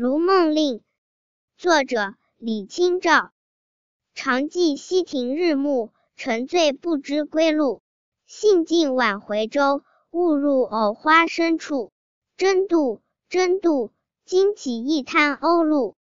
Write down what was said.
如梦令作者李清照。常记溪亭日暮沉醉不知归路。兴尽晚回舟误入藕花深处。争渡争渡惊起一滩鸥鹭